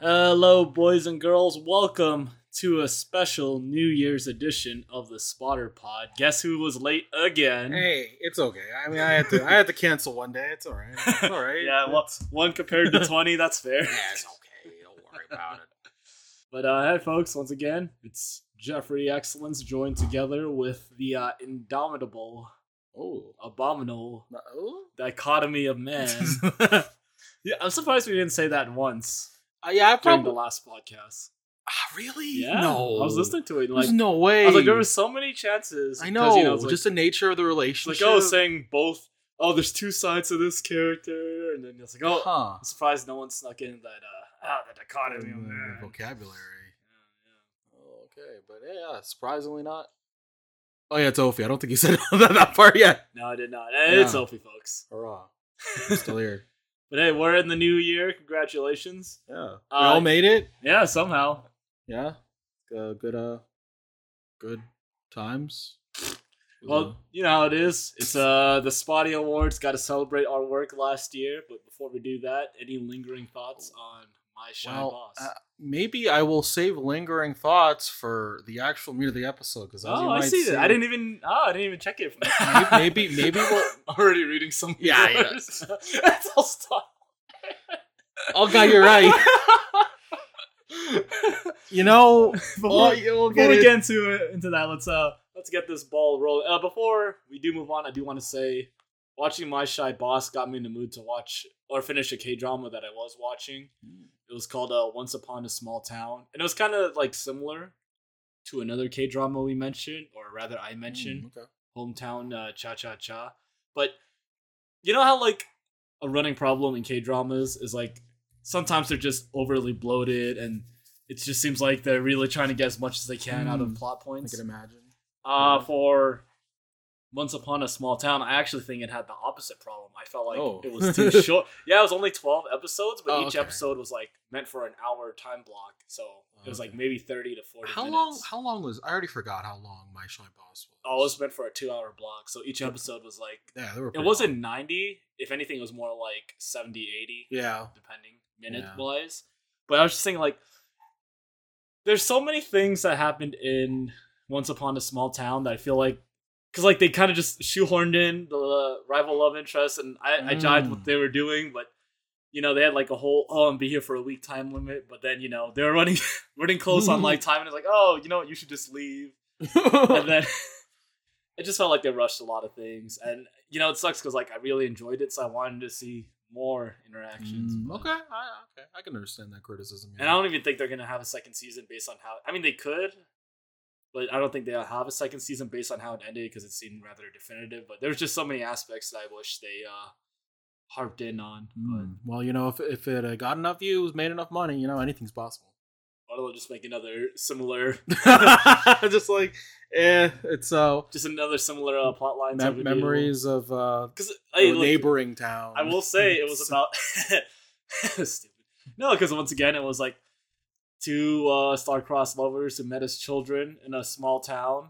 Hello, boys and girls. Welcome to a special New Year's edition of the Spotter Pod. Guess who was late again? Hey, it's okay. I mean, I had to. I had to cancel one day. It's all right. It's all right. yeah, well, one compared to 20, that's fair. yeah, it's okay. Don't worry about it. But uh, hey, folks, once again, it's Jeffrey Excellence joined together with the uh, indomitable, Oh, abominable no- oh? dichotomy of man. yeah, I'm surprised we didn't say that once Uh, yeah, I during the last podcast. Ah, really? Yeah, No, I was listening to it. There's Like, no way. I was like, there were so many chances. I know. you know, it's like- just the nature of the relationship. like oh, saying both. Oh, there's two sides to this character, and then it's like, oh, huh? I'm surprised no one snuck in that. Uh, ah, the dichotomy Mm, vocabulary. Yeah, Okay, but yeah, surprisingly not. Oh yeah, Tofi. I don't think you said that, that part yet. No, I did not. It's Yeah. Folks. Hurrah! I'm still here. But hey, we're in the new year. Congratulations. Yeah, we Uh, all made it. Yeah, somehow. Yeah, uh, good. Uh, good times. Well, you know how it is. It's uh the Spoddy Awards. Got to celebrate our work last year. But before we do that, any lingering thoughts on my shy well, boss? uh, maybe I will save lingering thoughts for the actual meat of the episode because oh, I see that. I didn't even. Oh, I didn't even check it. Maybe, maybe, maybe we'll. already reading some. Yeah, yeah. That's all stop. Oh God, you're right. You know, before, you'll before get we get into it, into that, let's uh let's get this ball rolling. Uh, before we do move on, I do want to say, watching My Shy Boss got me in the mood to watch or finish a K drama that I was watching. It was called uh, Once Upon a Small Town, and it was kind of like similar to another K drama we mentioned, or rather I mentioned, Mm, okay. Hometown uh, Cha Cha Cha. But you know how like a running problem in K dramas is like sometimes they're just overly bloated and it just seems like they're really trying to get as much as they can out of plot points. I can imagine. Uh for Once Upon a Small Town, I actually think it had the opposite problem. I felt like Oh. it was too short. Yeah, it was only twelve episodes, but Oh, each okay. episode was like meant for an hour time block. So it was like maybe thirty to forty. How minutes. long? How long was? I already forgot how long my shy boss was. Oh, it was meant for a two-hour block. So each episode was like yeah, they were. it wasn't long. 90 if anything it was more like 70 80 Yeah. depending minute Yeah. wise but i was just saying like there's so many things that happened in once upon a small town that i feel like because like they kind of just shoehorned in the rival love interest and i i jived what Mm. they were doing but you know they had like a whole oh and be here for a week time limit but then you know they were running running close on like time and it's like oh you know what you should just leave and then it just felt like they rushed a lot of things and you know it sucks because like i really enjoyed it so i wanted to see more interactions Mm, okay, I, okay, I can understand that criticism. and i don't even think they're gonna have a second season based on how i mean they could but i don't think they'll have a second season based on how it ended because it seemed rather definitive but there's just so many aspects that i wish they uh harped in on Mm, Well, you know, if if it uh, got enough views, made enough money, you know, anything's possible. but why don't they just make another similar Just like, eh, it's uh, just another similar uh, plot line mem- memories of uh, because a neighboring town. I will say it was about stupid. No, because once again it was like two uh, star-crossed lovers who met as children in a small town,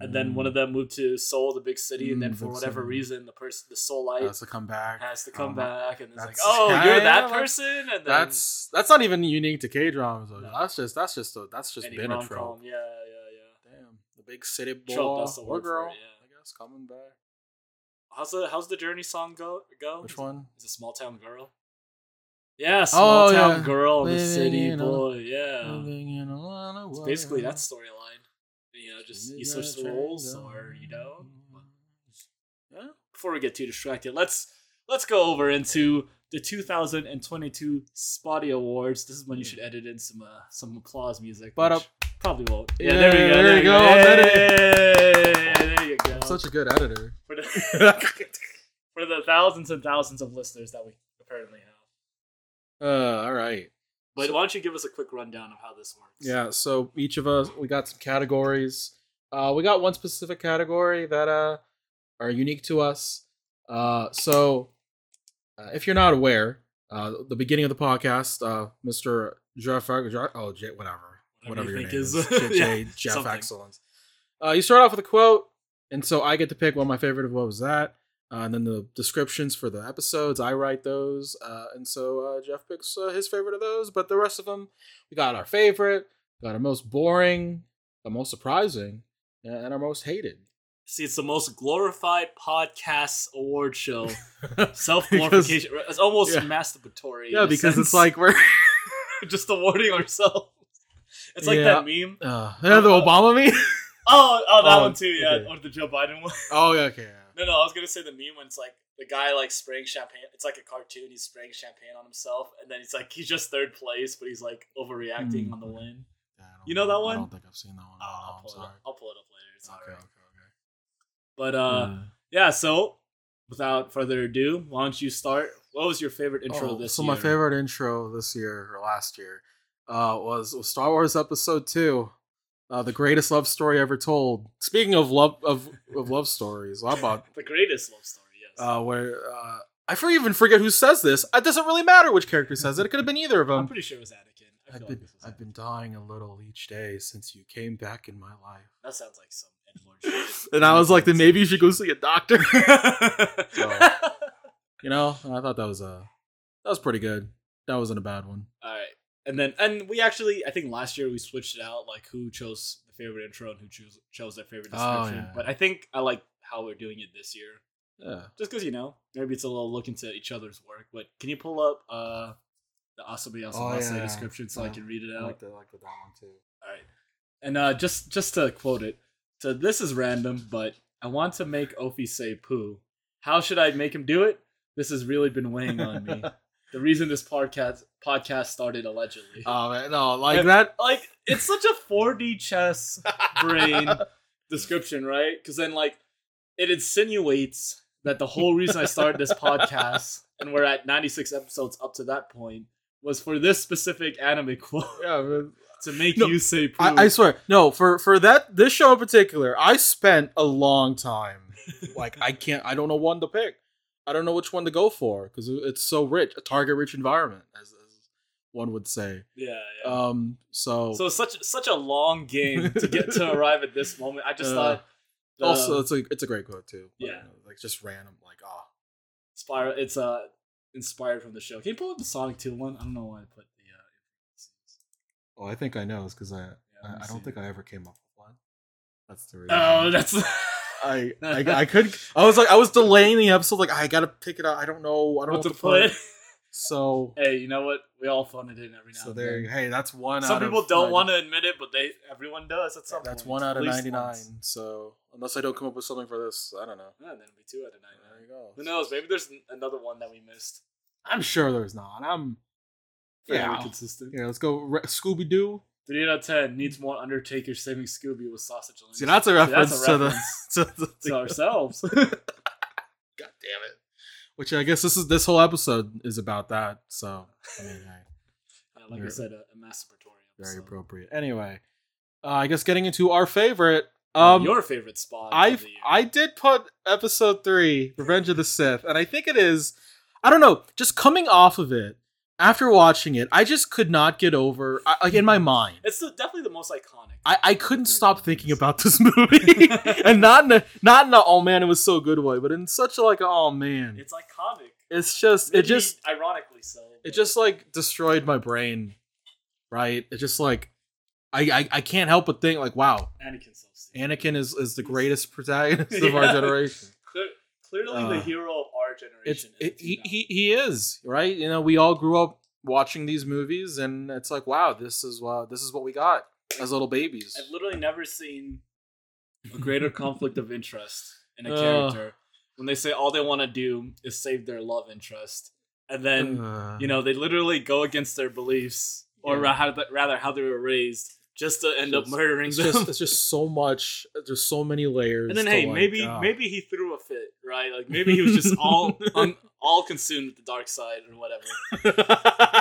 and then one of them moved to Seoul, the big city, and then Mm, for whatever reason, the person, the Soulite, has to come back. has to come Um, back, and it's like, oh, yeah, you're that person, and then That's that's not even unique to K dramas. No. That's just that's just a, that's just any been a trope. Yeah, yeah, yeah. Damn, the big city boy Trope, or girl, it, yeah. I guess, coming back. How's the how's the Journey song go? Go? Which Is one? Is a Small Town Girl? Yeah, Small Oh, Town yeah. Girl, the city in a- boy. Yeah. In a lot of It's basically that storyline. You know, just you switch the roles, or you don't. Yeah. Before we get too distracted, let's let's go over into the 2022 Spoddy Awards. This is when you should edit in some uh, some applause music. But, which probably won't. Yeah, yeah, there we go. there you go, go. Hey, there you go. I'm such a good editor. for, the, for the thousands and thousands of listeners that we apparently have. Uh, all right. But So- why don't you give us a quick rundown of how this works? Yeah, so each of us we got some categories. Uh we got one specific category that uh are unique to us. Uh so uh, if you're not aware, uh the beginning of the podcast, uh Mr. Jeff oh J whatever. Whatever Whatever you your think name is- is. Yeah, Jeff something. Excellence. Uh you start off with a quote, and so I get to pick one of my favorite of what was that. Uh, and then the descriptions for the episodes, I write those. Uh, and so uh, Jeff picks uh, his favorite of those. But the rest of them, we got our favorite, got our most boring, our most surprising, and our most hated. See, it's the most glorified podcast award show. Self glorification. It's almost yeah. masturbatory. Yeah, because it's like we're just awarding ourselves. It's like Yeah. that meme. uh, yeah, the Obama meme. Oh, oh, that Oh, one too. Yeah, okay. or the Joe Biden one. oh yeah, okay. No, no, I was gonna say the meme when it's like the guy like spraying champagne. It's like a cartoon. He's spraying champagne on himself, and then he's like he's just third place, but he's like overreacting Hmm. on the win. Yeah, You know that one? I don't think I've seen that one. Oh, I'll pull it sorry. up. I'll pull it up later. It's Okay, alright. okay, But okay. uh, yeah. So without further ado, why don't you start? What was your favorite intro Oh, this so year? my favorite intro this year or last year uh, was, was Star Wars Episode Two, uh, the greatest love story ever told. Speaking of love of, of love stories, how about the greatest love story. Yes. uh, where uh, I for- even forget who says this. It doesn't really matter which character says it. It could have been either of them. I'm pretty sure it was Anakin. I I've been like I've been dying a little each day since you came back in my life. That sounds like some shit. And I was like, then maybe you should go see a doctor. So- you know, I thought that was uh that was pretty good. That wasn't a bad one. All right, and then and we actually I think last year we switched it out like who chose the favorite intro and who chose chose their favorite Oh, description. yeah. But I think I like how we're doing it this year, Yeah. just because you know maybe it's a little look into each other's work. But can you pull up uh the Asabi Asabase Oh, yeah. description so I can read it I out? like the I like that one too. All right, and uh just just to quote it, so this is random, but I want to make Ophi say poo. How should I make him do it? This has really been weighing on me. the reason this podcast podcast started allegedly. oh man, no, like And- that. like it's such a 4D chess brain description, right? Because then like it insinuates that the whole reason I started this podcast and we're at 96 episodes up to that point was for this specific anime quote Yeah, man. to make No, you say poo. I, I swear, no. For for that this show in particular, I spent a long time. Like I can't. I don't know one to pick. I don't know which one to go for because it's so rich, a target rich environment, as, as one would say. yeah, yeah. Um. So, so such such a long game to get to arrive at this moment. I just Uh, thought the also, it's a it's a great quote too. but, Yeah. you know, like just random, like oh, spiral it's uh inspired from the show. Can you pull up the Sonic 2 one? I don't know why I put the uh oh, I think I know. It's because I let I, I don't see. think I ever came up with one. That's the reason. Oh, that's I, I I could. I was like, I was delaying the episode. Like, I gotta pick it up. I don't know. I don't what know what to put. So, hey, you know what? We all phone it in every now so and there. you- Hey, that's one. Some people don't want to admit it, but they everyone does at some That's one out of ninety nine. So, unless I don't come up with something for this, I don't know. Yeah, then it'll be two out of There ninety you go. Who knows? Maybe there's another one that we missed. I'm sure there's not. I'm. Fairly Yeah. consistent. Yeah, let's go. Re- Scooby Doo. Three out of ten needs more Undertaker saving Scooby with sausage links. See, that's a See, reference that's a to reference the to the. to ourselves. God damn it! Which I guess this is this whole episode is about that. So, I mean, hey. Uh, like I said, a, a masturbatory very appropriate. Anyway, uh, I guess getting into our favorite. Um, Your favorite spot? I of the year. I did put episode three, Revenge of the Sith, and I think it is. I don't know. Just coming off of it after watching it, I just could not get over. I, like in my mind, It's the, definitely the most iconic. I, I couldn't stop thinking about this movie, and not in a not in a oh man it was so good way, but in such a like oh man, It's iconic. it's just it just ironically so. it just like destroyed my brain, right? It just like I I, I can't help but think like wow, Anakin's so. Anakin is is the greatest protagonist of our generation. Clear- clearly the Uh, hero of our generation. it, he, he he is right. You know, we all grew up watching these movies, and it's like, wow, this is uh, this is what we got as little babies. I've literally never seen a greater conflict of interest in a Uh. character when they say all they want to do is save their love interest, and then Uh, you know they literally go against their beliefs, or Yeah. ra- how, rather how they were raised, just to end up murdering it's them. just it's just so much. There's so many layers. and then hey, like, maybe uh, maybe he threw a fit, right? Like maybe he was just all un, all consumed with the dark side or whatever.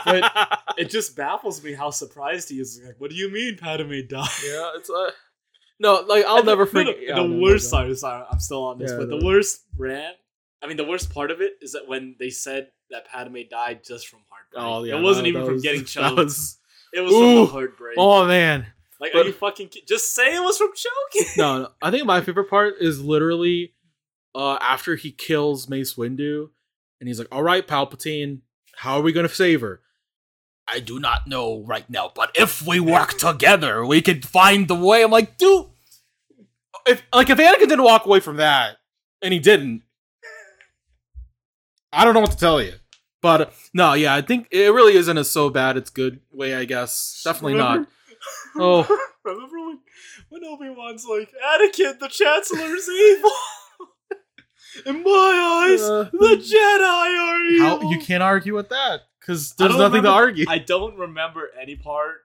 But it just baffles me how surprised he is. Like, what do you mean Padme died? yeah, it's uh, no, like I'll And never no, forget. no, the no, worst sorry, sorry, I'm still on this, Yeah, but the worst rant. I mean, the worst part of it is that when they said that Padme died just from heartbreak. Oh yeah, it wasn't even that from was- getting choked. was- it was from the heartbreak. oh man, like, but- are you fucking? Just say it was from choking. no, no, I think my favorite part is literally uh, after he kills Mace Windu, and he's like, "All right, Palpatine, how are we gonna save her?" I do not know right now, but if we work together, we could find the way. I'm like, dude, if like if Anakin didn't walk away from that, and he didn't, I don't know what to tell you. But no, yeah, I think it really isn't a so bad it's good way. I guess definitely not. Oh. remember when when Obi Wan's like Anakin, the Chancellor's evil. In my eyes, Uh, the Jedi are evil. How you can't argue with that because there's don't nothing to argue. I don't remember any part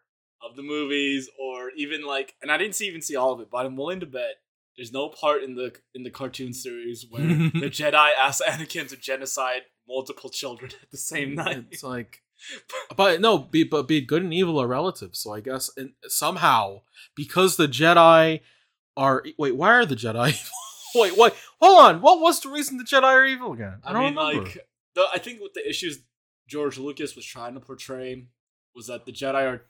of the movies or even like, and I didn't see, even see all of it, but I'm willing to bet there's no part in the in the cartoon series where the Jedi ask Anakin to genocide multiple children at the same night. It's like, but no, be but be good and evil are relative. So I guess and somehow because the Jedi are wait, why are the Jedi? wait, wait, hold on. What was the reason the Jedi are evil again? I, don't mean, remember. like, the, I think what the issues George Lucas was trying to portray was that the Jedi are,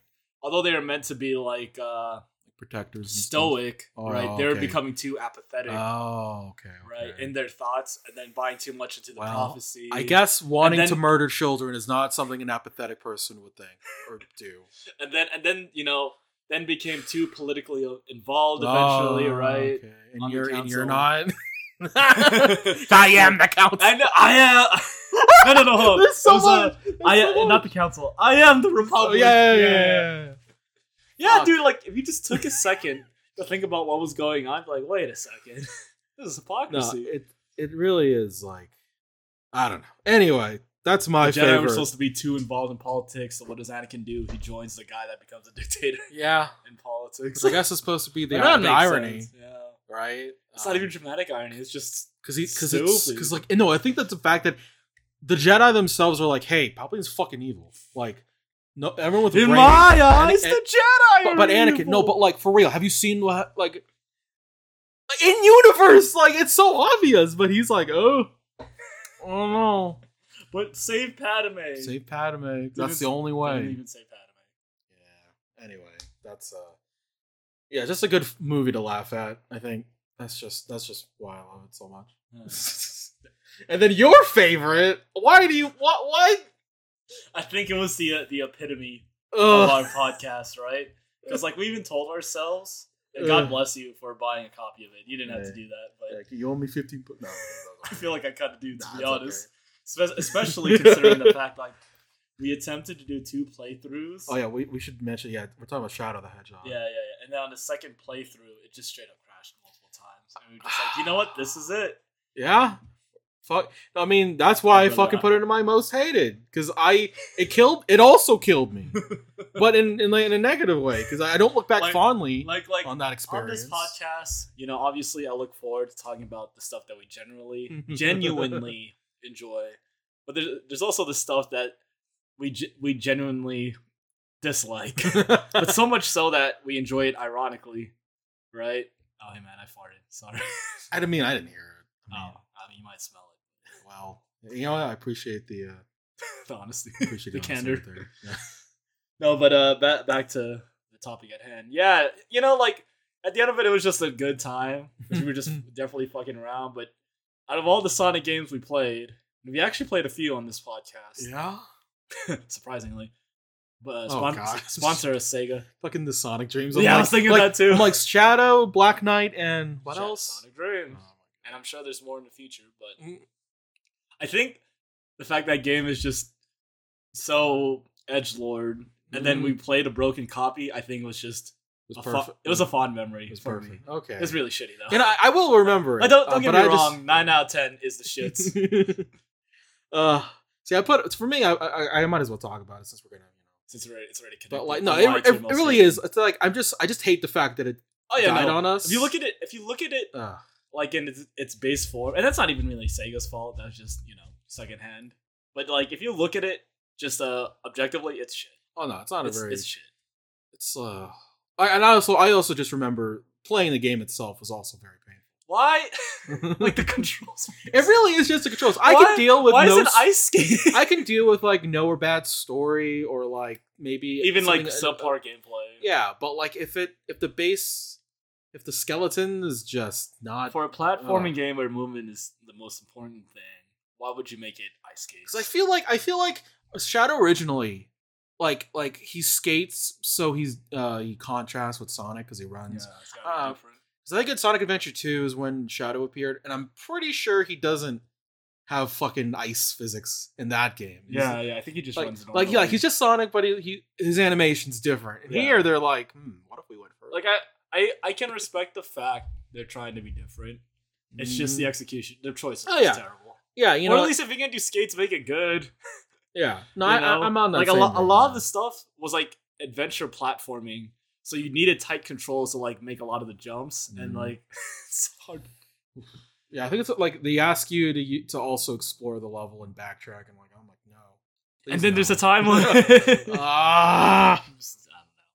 although they are meant to be like uh protectors, stoic, Oh, right? They're becoming too apathetic. Oh, okay, right in their thoughts and then buying too much into the Well, prophecy I guess wanting then- to murder children is not something an apathetic person would think or do. and then and then you know then became too politically involved oh, eventually Oh, right okay. And you're and you're not. I am the council. I know I am no no no hold. There's so was, much. There's I so much. not the council I am the Oh, republic yeah, yeah, yeah, yeah. Yeah, Fuck. dude like if you just took a second to think about what was going on like wait a second this is No, it it really is like I don't know. Anyway, that's my the Jedi favorite. were supposed to be too involved in politics so what does Anakin do if he joins the guy that becomes a dictator yeah, in politics 'cause I guess it's supposed to be the, And the irony, sense, yeah right? It's not even um, dramatic irony. It's just because he because it's stupid. because like no, I think that's the fact that the Jedi themselves are like, hey, Palpatine's fucking evil. Like no, everyone with in brain- my eyes, and- the Jedi. but, are but Anakin, no, but like for real, have you seen what like in universe? Like it's so obvious, but he's like, oh, oh no, but save Padme. save Padme. That's the only way. Didn't even save Padme. Yeah. Anyway, that's uh, yeah, just a good movie to laugh at. I think that's just that's just why I love it so much. and then your favorite? Why do you what what? I think it was the uh, the epitome of our podcast, right? Because like we even told ourselves. God bless you for buying a copy of it. You didn't have to do that, but Like, you owe me fifteen. Po- no, no, no, I no. feel like I kind of do, to Nah, be honest. Spe- especially considering the fact like we attempted to do two playthroughs. Oh yeah, we, we should mention. Yeah, we're talking about Shadow the Hedgehog. Yeah, yeah, yeah. And then on the second playthrough, it just straight up crashed multiple times. And we were just like, you know what? This is it. Yeah. Fuck. I mean, that's why I But, fucking put it in my most hated because I it killed. It also killed me, but in in, like, in a negative way because I don't look back Like- fondly Like, like on that experience. on this podcast, you know, obviously, I look forward to talking about the stuff that we generally, genuinely enjoy. But there's there's also the stuff that we ge- we genuinely dislike, but so much so that we enjoy it ironically, right? Oh, hey man, I farted. Sorry. I didn't mean I didn't hear it. oh, I mean, I mean, you might smell it. well, you know? I appreciate the uh, The honesty, appreciate the honesty candor. Yeah. No, but uh, back back to the topic at hand. Yeah, you know, like at the end of it, it was just a good time. we were just definitely fucking around. But out of all the Sonic games we played, we actually played a few on this podcast. Yeah. surprisingly. But uh, Oh, spon- God. sponsor us, Sega. Fucking the Sonic Dreams. Yeah, I was thinking like, that too. I'm like Shadow, Black Knight, and what Shit, else? Sonic Dreams. Oh, And I'm sure there's more in the future. But Mm. I think the fact that game is just so edge lord, and then we played a broken copy. I think was just it was perfect. it was a fond memory. It was for me. perfect. Okay. It's really shitty though. and I, I will remember it. I don't uh, don't get but me I just- wrong. Nine out of ten is the shits. uh, see, I put for me. I, I I might as well talk about it since we're gonna, you know. Since it's already it's already connected. But like, no, it, it, it really is. It's like I'm just I just hate the fact that it Oh yeah, died no. on us. If you look at it, if you look at it uh, like in its, its base form, and that's not even really Sega's fault. That's just you know secondhand. But like if you look at it just uh objectively, it's shit. oh no, it's not It's, a very. it's shit. It's uh, I, and I also I also just remember playing the game itself was also very painful. Why? like the controls. it really is just the controls. I Why- can deal with Why no. is it ice skating? I can deal with like no or bad story or like maybe even like something- uh, subpar gameplay. Yeah, but like if it if the base if the skeleton is just not For a platforming oh. Ugh. game where movement is the most important thing, why would you make it ice skates? because I feel like I feel like Shadow originally, like like he skates so he's uh he contrasts with Sonic because he runs. it's gotta Uh. I think in Sonic Adventure Two is when Shadow appeared, and I'm pretty sure he doesn't have fucking ice physics in that game. He's- Yeah, yeah. I think he just like runs. like yeah, he's just Sonic, but he, he his animation's different. And Yeah. here they're like, hmm, what if we went for like I, I I can respect the fact they're trying to be different. It's just the Mm, execution. Their choice is Oh, yeah. terrible. yeah, you know, or at least if you're gonna do skates, make it good. yeah. No, you I, know? I, I'm on that. like a lot. A lot of the stuff was like adventure platforming, so you needed tight controls to like make a lot of the jumps, and Mhm. like it's hard. Yeah, I think it's like they ask you to to also explore the level and backtrack, and like I'm like no. and then no. there's a time limit. ah. I don't know.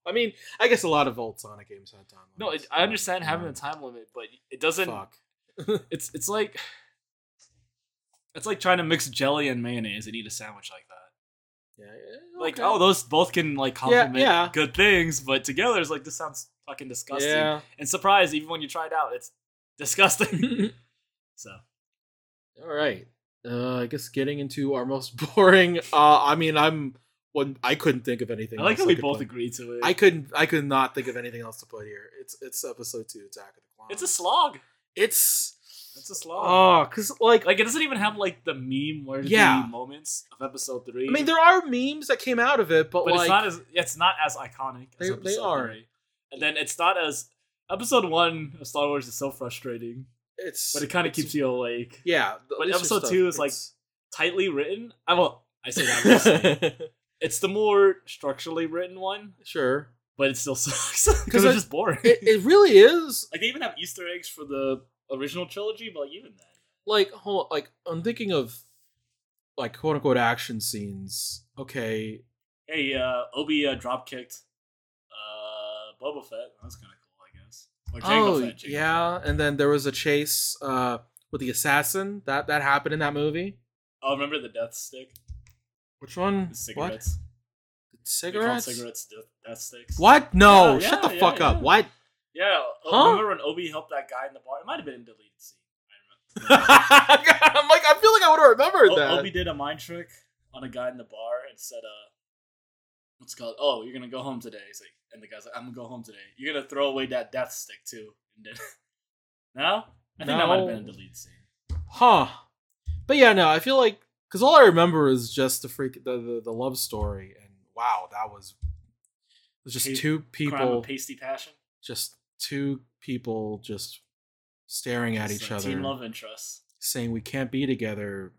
I mean, I guess a lot of old Sonic games had time. No, it, I understand having a time limit, but it doesn't. Fuck. It's it's like it's like trying to mix jelly and mayonnaise and eat a sandwich like that. Yeah, yeah, Like, okay. oh, those both can like complement yeah. good things, but together it's like this sounds fucking disgusting. Yeah. And surprise, even when you try it out, it's disgusting. so All right. Uh, I guess getting into our most boring. Uh, I mean, I'm when I couldn't think of anything. I like how we both put. agree to it. I couldn't. I could not think of anything else to put here. It's it's episode two, Attack of the Clones. it's a slog. It's It's a slog. oh, cause like, like it doesn't even have like the meme worthy Yeah. moments of episode three. I mean, there are memes that came out of it, but, but like, it's not as it's not as iconic as They- episode they are. three. And then it's not as episode one of Star Wars is so frustrating, it's but it kind of keeps you awake. Yeah, But episode stuff, two is, like, Tightly written. I well, I say that. it's the more structurally written one, sure. but it still sucks because I- it's just boring. It, it really is like they even have Easter eggs for the original trilogy, but like even then, like hold like I'm thinking of like quote unquote action scenes. Okay, hey, uh, Obi uh, drop kicked uh, Boba Fett. That's kind of cool, I guess. Oh Fett. Yeah, and then there was a chase uh with the assassin that that happened in that movie. Oh, remember the death stick? Which one? The What? cigarettes. Call Cigarettes? cigarettes death, death sticks. What? No! Yeah, shut the yeah, fuck up! What? Yeah. uh, Huh? Remember when Obi helped that guy in the bar? It might have been in deleted scene. I'm like, I feel like I would have remembered O- that. Obi did a mind trick on a guy in the bar and said, uh, what's it called? Oh, you're gonna go home today. He's like, and the guy's like, I'm gonna go home today. You're gonna throw away that death stick too. And then, no? I think that might have been a No. deleted scene. Huh. But yeah, no, I feel like because all I remember is just the freak the, the the love story, and wow, that was it was just Pa- two people, of pasty passion. just two people just staring at It's each other, Teen love interest. saying we can't be together,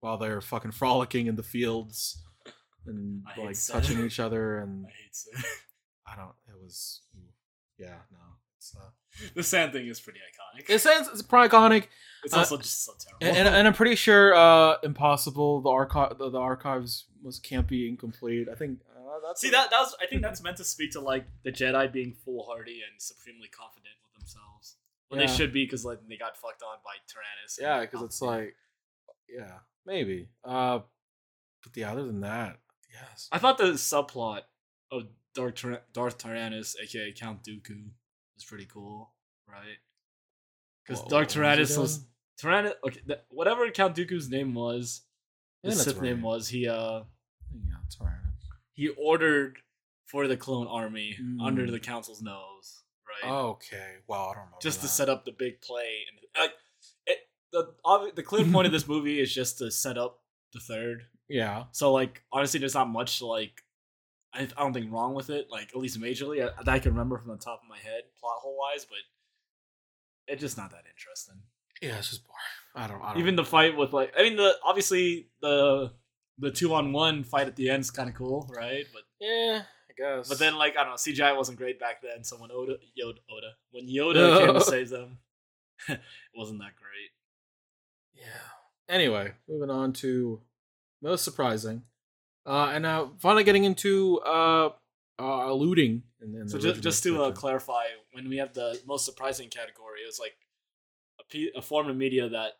while they're fucking frolicking in the fields and I like touching each other, and I hate. I don't. It was, yeah, no. It's, uh, the sand thing is pretty iconic. it sounds it's probably iconic. It's uh, also just so terrible. and, and, I'm pretty sure uh, Impossible the archive the, the archives was can't be incomplete. I think uh, that's See that that was I think that's meant to speak to like the Jedi being foolhardy and supremely confident with themselves when Yeah. they should be because like they got fucked on by Tyrannus. yeah, because it's like yeah maybe. Uh, but yeah, other than that, yes. I thought the subplot of Darth, Tyr- Darth Tyrannus, aka Count Dooku, was pretty cool, right? Because What- Darth what was Tyrannus was? Tyrannus. Okay, whatever Count Dooku's name was, his Sith name was. He uh Yeah, alright. he ordered for the clone army under Mm. the council's nose, right? Okay, well, I don't remember. just to set up the big play and like it, the the clear point of this movie is just to set up the third. Yeah, So like honestly, there's not much like I, I don't think wrong with it. Like at least majorly I, that I can remember from the top of my head, plot hole wise, but it's just not that interesting. yeah, it's just boring. I don't. I don't Even the fight with like I mean the obviously the the two on one fight at the end is kind of cool, right? But yeah, I guess. but then like I don't know, CGI wasn't great back then. So when Oda Yoda, Oda when Yoda came to save them, it wasn't that great. Yeah. Anyway, moving on to most surprising, uh, and now finally getting into uh, uh looting. In, in So just, just to uh, clarify, when we have the most surprising category, it was like a, a form of media that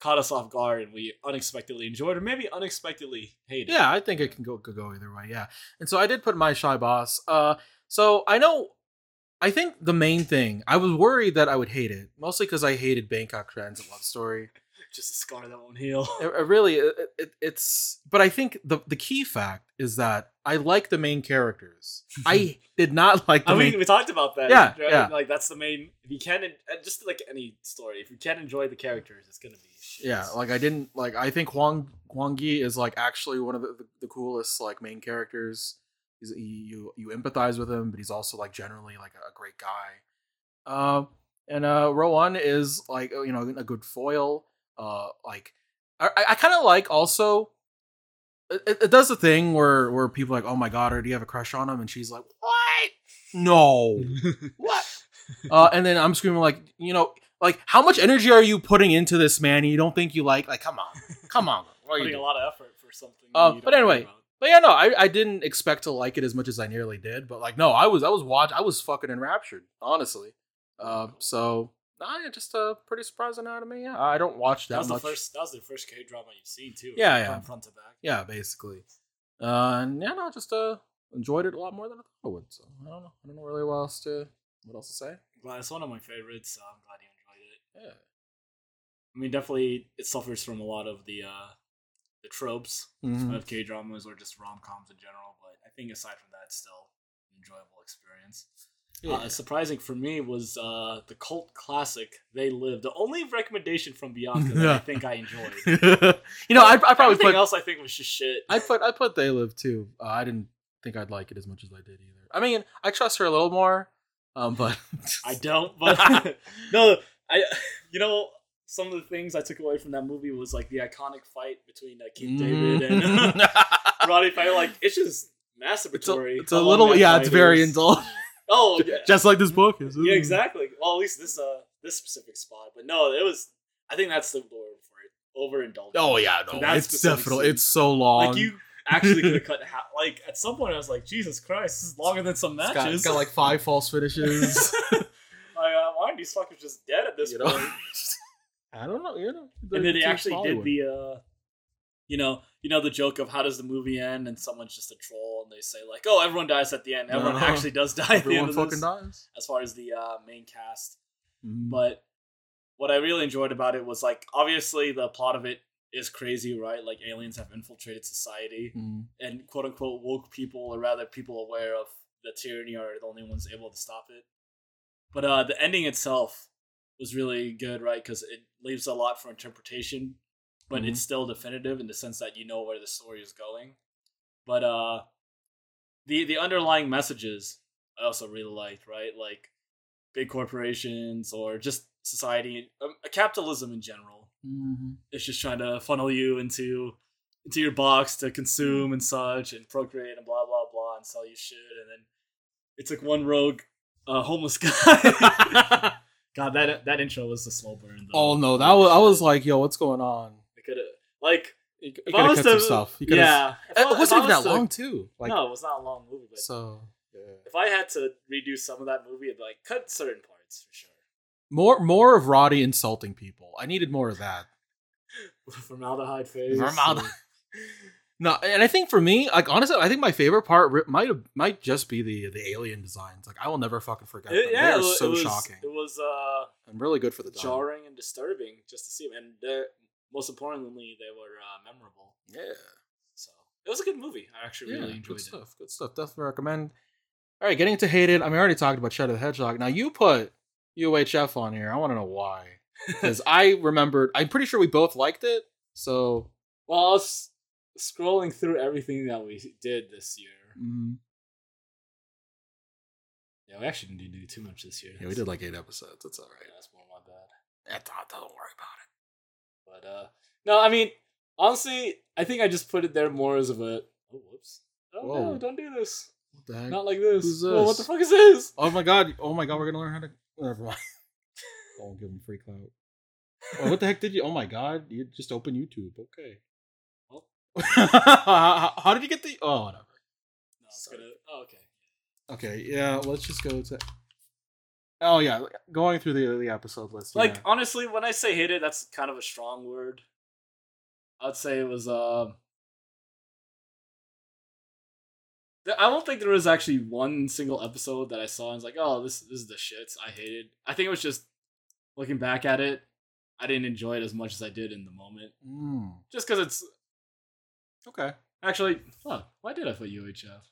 caught us off guard and we unexpectedly enjoyed, or maybe unexpectedly hated. Yeah, I think it can go could go either way. Yeah, and so I did put my shy boss. Uh, so I know I think the main thing I was worried that I would hate it, mostly because I hated Bangkok Transit Love Story. Just a scar that won't heal. It, it really, it, it, it's. But I think the the key fact is that I like the main characters. I did not like the I main. mean, we talked about that. Yeah, right? yeah. Like that's the main. If you can't, uh, just like any story, if you can't enjoy the characters, it's gonna be shit. yeah, like I didn't like. I think Huang Huang Yi is like actually one of the, the, the coolest like main characters. He's he, you you empathize with him, but he's also like generally like a, a great guy. Um, and uh, Rowan is like you know a good foil. Uh, like I I kind of like also. It, it- it does the thing where where people are like, oh my god, or do you have a crush on him? And she's like, what? No, what? uh, and then I'm screaming like, you know, like how much energy are you putting into this man? And you don't think you like, like, come on, come on. What are you putting a lot of effort for something. Uh, but anyway. But yeah, no, I, I didn't expect to like it as much as I nearly did. But like, no, I was I was watch I was fucking enraptured, honestly. Uh, so nah, yeah, just a pretty surprising anime. Yeah, I don't watch that that, was much. the first. That was the first K drama you've seen too. Yeah, right? yeah. From front to back. Yeah, basically. Uh, and yeah, no, just uh enjoyed it a lot more than I thought I would. So I don't know. I don't know really what else to what else to say. Glad it's one of my favorites. So I'm glad you enjoyed it. Yeah. I mean, definitely it suffers from a lot of the uh the tropes Mhm. of K dramas or just rom coms in general. But I think aside from that, it's still an enjoyable experience. Uh, surprising for me was uh, the cult classic "They Live." The only recommendation from Bianca that I think I enjoyed. you know, I I probably Everything put else I think was just shit. I put I put They Live too. Uh, I didn't think I'd like it as much as I did either. I mean, I trust her a little more, um, but I don't, but no, I you know some of the things I took away from that movie was like the iconic fight between uh, Keith David and. Roddy Piper. Like it's just it's a, masturbatory. it's a little yeah, it's very indulgent. Oh, yeah. just like this book is. It? Yeah, exactly. Well, at least this uh this specific spot, but no, it was. I think that's the word for it. Overindulgent. Oh yeah, For no, that it's definitely scene. it's so long. Like you actually could have cut half. Like at some point, I was like, Jesus Christ, this is longer than some It's matches. got, it's got like five false finishes. like, uh, why aren't these fuckers just dead at this you know, point? I don't know. You know, and then they actually Hollywood. did the uh you know you know the joke of how does the movie end and someone's just a troll and they say like oh everyone dies at the end everyone Uh-huh. actually does die at the Everyone end of fucking this, dies. as far as the uh, main cast Mhm. but what i really enjoyed about it was like obviously the plot of it is crazy right like aliens have infiltrated society Mhm. and quote unquote woke people or rather people aware of the tyranny are the only ones able to stop it but uh the ending itself was really good right because it leaves a lot for interpretation but Mhm. it's still definitive in the sense that you know where the story is going but uh the the underlying messages i also really liked right like big corporations or just society um, capitalism in general Mhm. it's just trying to funnel you into into your box to consume and such and procreate and blah blah blah and sell you shit and then it's like one rogue uh, homeless guy. God, that that intro was a slow burn. Though. Oh no, that was I was like, yo, what's going on? I could have like if could have was cut some to- stuff. You could've- yeah. I- it wasn't even that to- long too. Like no, it was not a long movie, but so. Yeah. if I had to redo some of that movie, I'd like cut certain parts for sure. More more of Roddy insulting people. I needed more of that. Formaldehyde face. Formaldehyde. No, and I think for me, like honestly, I think my favorite part might might just be the the alien designs. Like I will never fucking forget It- them. yeah, they it are was, so it was, shocking It was uh and really good for the time. jarring and disturbing just to see them, and most importantly, they were uh, memorable. Yeah, So it was a good movie. I actually yeah, really enjoyed good it. stuff. Good stuff. Definitely recommend. All right, getting to hated. I mean, I already talked about Shadow the Hedgehog. Now you put UHF on here. I want to know why because I remembered. I'm pretty sure we both liked it. So well, I was scrolling through everything that we did this year. mm, Yeah, we actually didn't do too much this year. yeah, we did like eight episodes. That's all right. Yeah, that's more my bad. Yeah, don't, don't worry about But uh, no, I mean, honestly, I think I just put it there more as of a. Oh, whoops! Oh Whoa. no! Don't do this. What the heck? Not like this. Who's Oh, what the fuck is this? Oh my god! Oh my god! We're gonna learn how to. Never mind. Don't give him free clout. Oh, what the heck did you? Oh my god! You just open YouTube. Okay. Well. how, how did you get the? Oh, whatever. No, it's Sorry. gonna. Oh, okay. Okay. Yeah. Let's just go to. Oh yeah, going through the the episode list. Like yeah. honestly, when I say hated, that's kind of a strong word. I'd say it was um Th- I don't think there was actually one single episode that I saw and was like, oh, this this is the shits. I hated. I think it was just looking back at it, I didn't enjoy it as much as I did in the moment. Mm. Just because it's Okay. actually. Why did I put UHF?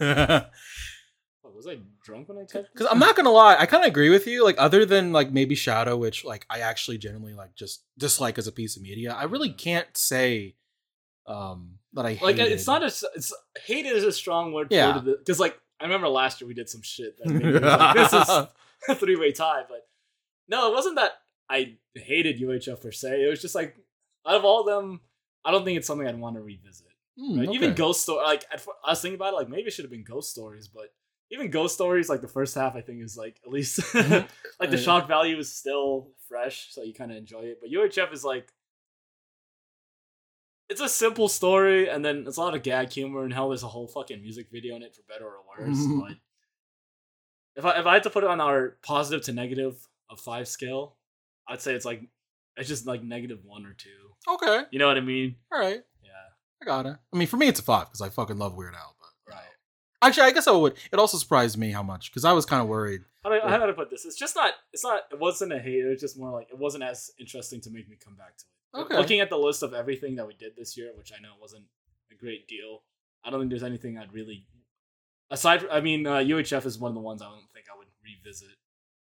What, was I drunk when I typed? Because I'm not gonna lie, I kind of agree with you. Like, other than like maybe Shadow, which like I actually generally like just dislike as a piece of media. I really can't say um that I like hated. it's not a it's hated is a strong word Yeah. because like I remember last year we did some shit that made me like, this is a three way tie, but no, it wasn't that I hated UHF per se. It was just like out of all of them, I don't think it's something I'd want to revisit. Hmm, Right? okay. Even Ghost Story, like at, I was thinking about it, like maybe it should have been Ghost Stories, but even Ghost Stories, like the first half, I think is like at least Mhm. like the shock value is still fresh, so you kind of enjoy it. But UHF is like it's a simple story, and then it's a lot of gag humor, and hell, there's a whole fucking music video in it for better or worse. Mhm. but if I if I had to put it on our positive to negative of five scale, I'd say it's like it's just like negative one or two. okay. You know what I mean? All right. Yeah. I got it. I mean, for me, it's a five because I fucking love Weird Al. Actually, I guess I would. It also surprised me how much because I was kind of worried. How do, I, how do I put this? It's just not. It's not. It wasn't a hate. It was just more like it wasn't as interesting to make me come back to it. Okay. Looking at the list of everything that we did this year, which I know wasn't a great deal, I don't think there's anything I'd really. Aside, from, I mean, uh, UHF is one of the ones I don't think I would revisit.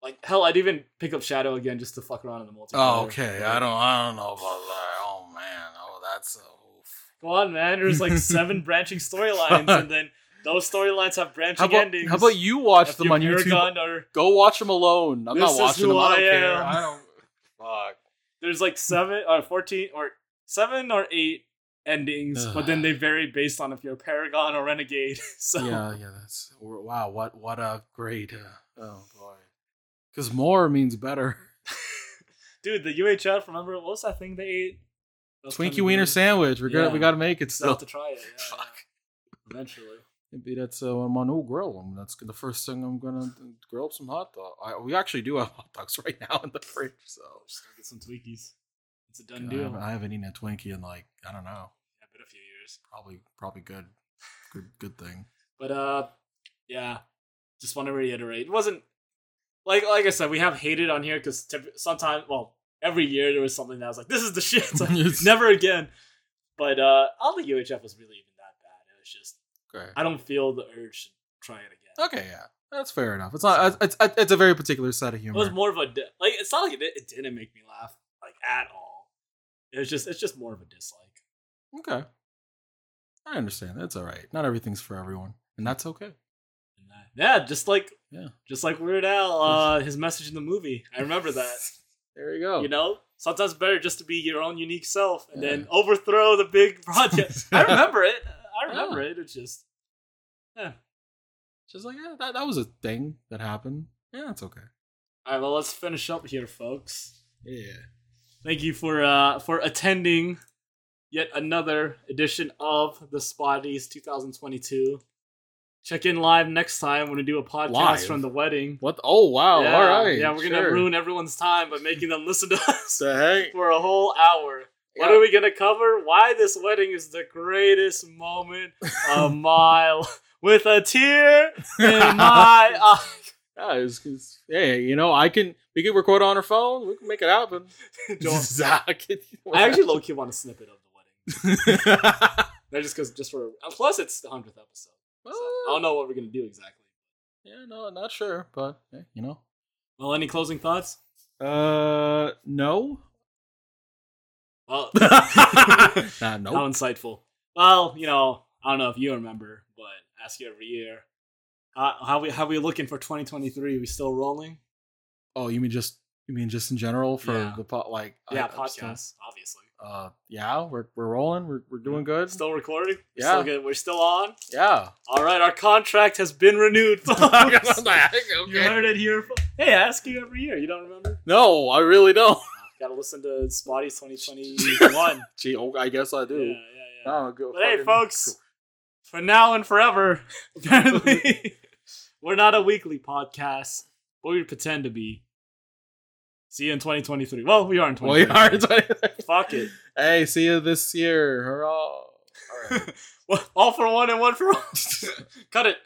Like hell, I'd even pick up Shadow again just to fuck around in the multiplayer. Oh, okay. I don't. I don't know about that. Oh man. Oh, that's a. Oof. Go on, man. There's like seven branching storylines, and then those storylines have branching How about, endings. how about you watch If them on YouTube? Or Go watch them alone. I'm not watching them. I don't I care. I don't. Fuck. there's like seven or fourteen or seven or eight endings, but then they vary based on if you're a paragon or renegade. so Yeah, yeah. That's wow. What what a great. Uh, oh boy. Because more means better. dude, the UHF. Remember what was that thing they ate? Was Twinkie wiener sandwich. We're gonna we gotta make it Still still. have to try it. Yeah, yeah. Fuck. Eventually. Maybe that's uh, my new grill. I mean, that's the first thing I'm gonna grill up some hot dog. I, we actually do have hot dogs right now in the fridge, so Just gonna get some Twinkies. It's a done I deal. haven't, I haven't eaten a Twinkie in like I don't know, Yeah, been a few years. probably probably good, good good thing. But uh, yeah. Just want to reiterate, it wasn't like like I said, we have hated on here because sometimes, well, every year there was something that was like, this is the shit. Like, never again. But uh, I don't think UHF was really even that bad. It was just Okay. I don't feel the urge to try it again. Okay, yeah, that's fair enough. It's not. It's it's, it's a very particular set of humor. It was more of a di- like. It's not like it, it didn't make me laugh like at all. It was just it's just more of a dislike. okay, I understand. That's all right. Not everything's for everyone, and that's okay. Yeah, just like Yeah. just like Weird Al, uh, his message in the movie. I remember that. There you go. You know, sometimes better just to be your own unique self and then overthrow the big project. I remember it. I remember it. It's just yeah. just like yeah, that that was a thing that happened. Yeah, it's okay. All right, well, let's finish up here, folks. Yeah. Thank you for uh for attending yet another edition of the Spoddies 2022. Check in live next time when we do a podcast Live? from the wedding. What? Oh wow! yeah, all right. Yeah, we're gonna ruin everyone's time by making them listen to us the for a whole hour. What Yeah. are we gonna cover? Why this wedding is the greatest moment of my with a tear in my eye. Yeah, it's, it's, hey, you know, I can. We can record on our phone. We can make it happen. Zach. I actually low key want a snippet of the wedding. that just because, just for plus it's the hundredth episode. So I don't know what we're gonna do exactly. yeah, no, not sure, but eh, you know. Well, any closing thoughts? Uh, no. Well, nah, how insightful. Well, you know, I don't know if you remember, but ask you every year. Uh, how we how we looking for 2023? We still rolling? Oh, you mean just you mean just in general for Yeah. the pot? Like Yeah, I- still- obviously. uh, yeah, we're we're rolling. We're we're doing good. Still recording? We're Yeah. Still good. We're still on. yeah. All right, our contract has been renewed. folks. You heard it here. Hey, I ask you every year. You don't remember? No, I really don't. Got to listen to Spoddy's 2021. Gee, oh, I guess I do. yeah, yeah. Oh, go But hey, folks, for now and forever, apparently, we're not a weekly podcast, but we pretend to be. See you in 2023. Well, we are in Well, you 2023. are. Fuck it. Hey, see you this year. Hurrah. All right. All for one and one for all. Cut it.